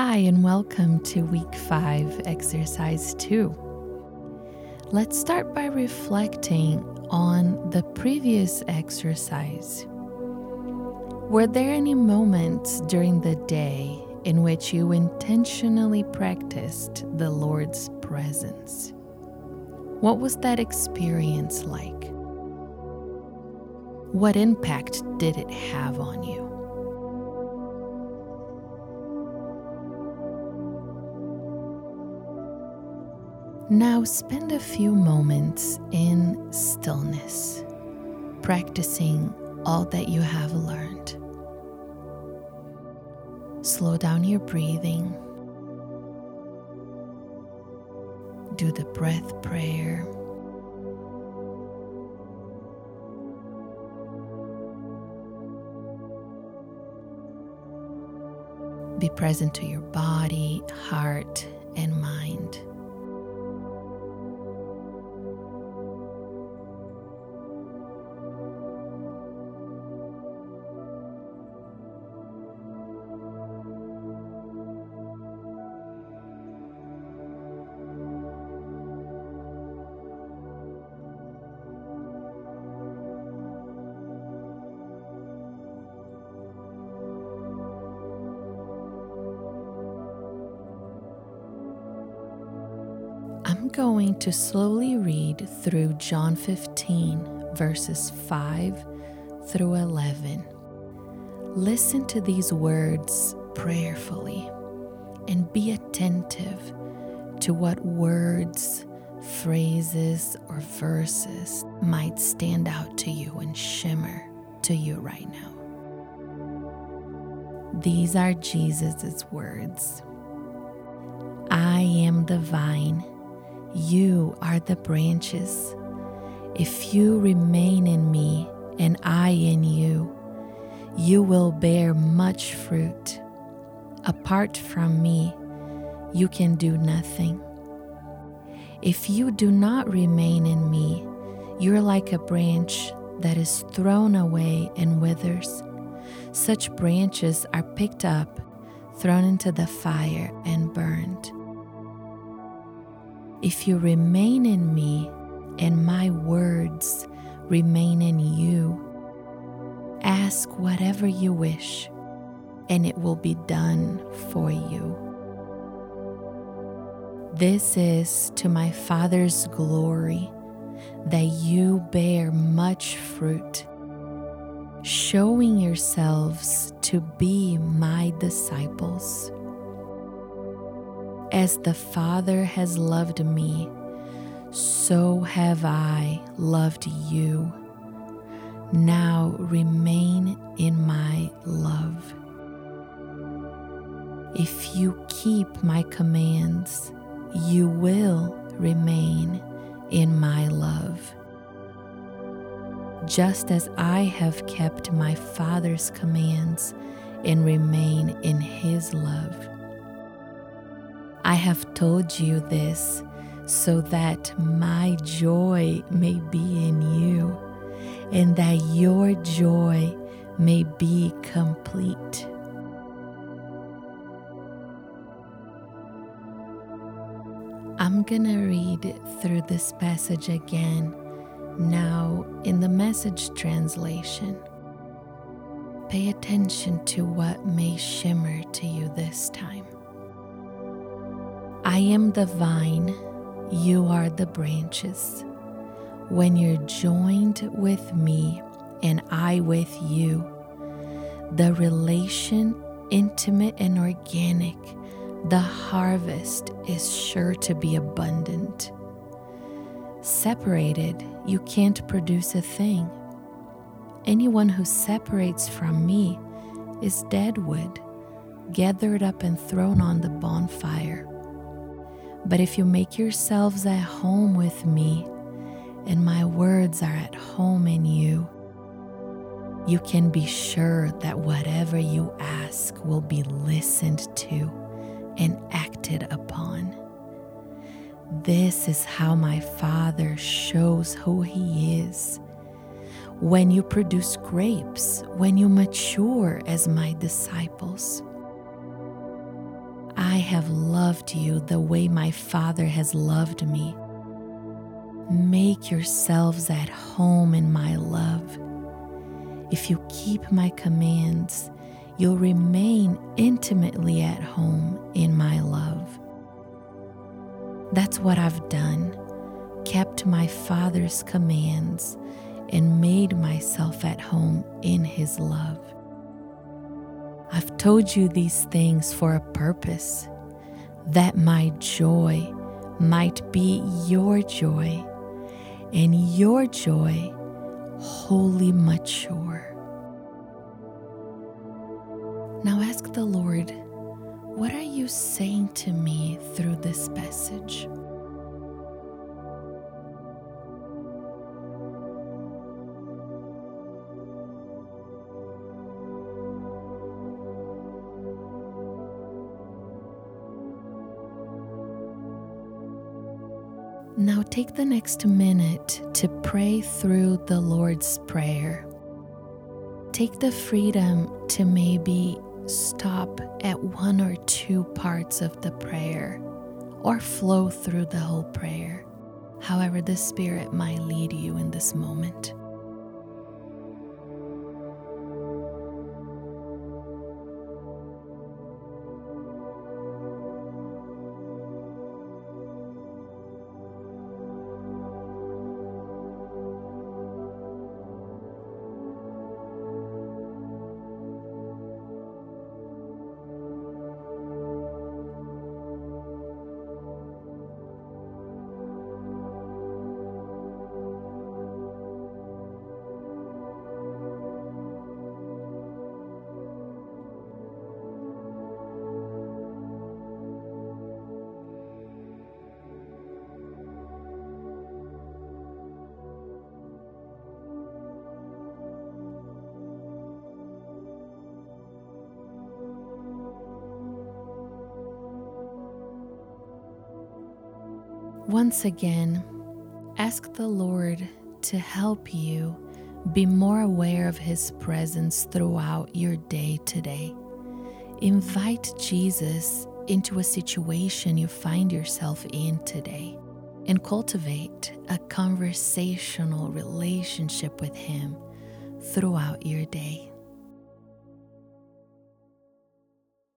Hi, and welcome to week five, exercise two. Let's start by reflecting on the previous exercise. Were there any moments during the day in which you intentionally practiced the Lord's presence? What was that experience like? What impact did it have on you? Now spend a few moments in stillness, practicing all that you have learned. Slow down your breathing. Do the breath prayer. Be present to your body, heart, and mind. Going to slowly read through John 15, verses 5 through 11. Listen to these words prayerfully and be attentive to what words, phrases, or verses might stand out to you and shimmer to you right now. These are Jesus' words I am the vine you are the branches. If you remain in me and I in you, you will bear much fruit. Apart from me, you can do nothing. If you do not remain in me, you're like a branch that is thrown away and withers. Such branches are picked up, thrown into the fire, and burned. If you remain in me and my words remain in you, ask whatever you wish and it will be done for you. This is to my Father's glory that you bear much fruit, showing yourselves to be my disciples. As the Father has loved me, so have I loved you. Now remain in my love. If you keep my commands, you will remain in my love. Just as I have kept my Father's commands and remain in his love. I have told you this so that my joy may be in you and that your joy may be complete. I'm gonna read through this passage again now in the message translation. Pay attention to what may shimmer to you this time. I am the vine, you are the branches. When you're joined with me and I with you, the relation, intimate and organic, the harvest is sure to be abundant. Separated, you can't produce a thing. Anyone who separates from me is dead wood, gathered up and thrown on the bonfire. But if you make yourselves at home with me, and my words are at home in you, you can be sure that whatever you ask will be listened to and acted upon. This is how my Father shows who He is. When you produce grapes, when you mature as my disciples, I have loved you the way my Father has loved me. Make yourselves at home in my love. If you keep my commands, you'll remain intimately at home in my love. That's what I've done, kept my Father's commands, and made myself at home in His love. I've told you these things for a purpose, that my joy might be your joy, and your joy wholly mature. Now ask the Lord, what are you saying to me through this passage? Now take the next minute to pray through the Lord's Prayer. Take the freedom to maybe stop at one or two parts of the prayer or flow through the whole prayer, however, the Spirit might lead you in this moment. Once again, ask the Lord to help you be more aware of His presence throughout your day today. Invite Jesus into a situation you find yourself in today and cultivate a conversational relationship with Him throughout your day.